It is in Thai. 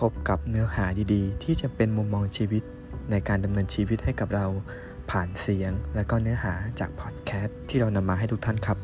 พบกับเนื้อหาดีๆ ที่จะเป็นมุมมองชีวิตในการดำเนินชีวิตให้กับเราผ่านเสียง และก็เนื้อหาจากพอดแคสต์ที่เรานำมาให้ทุกท่านครับ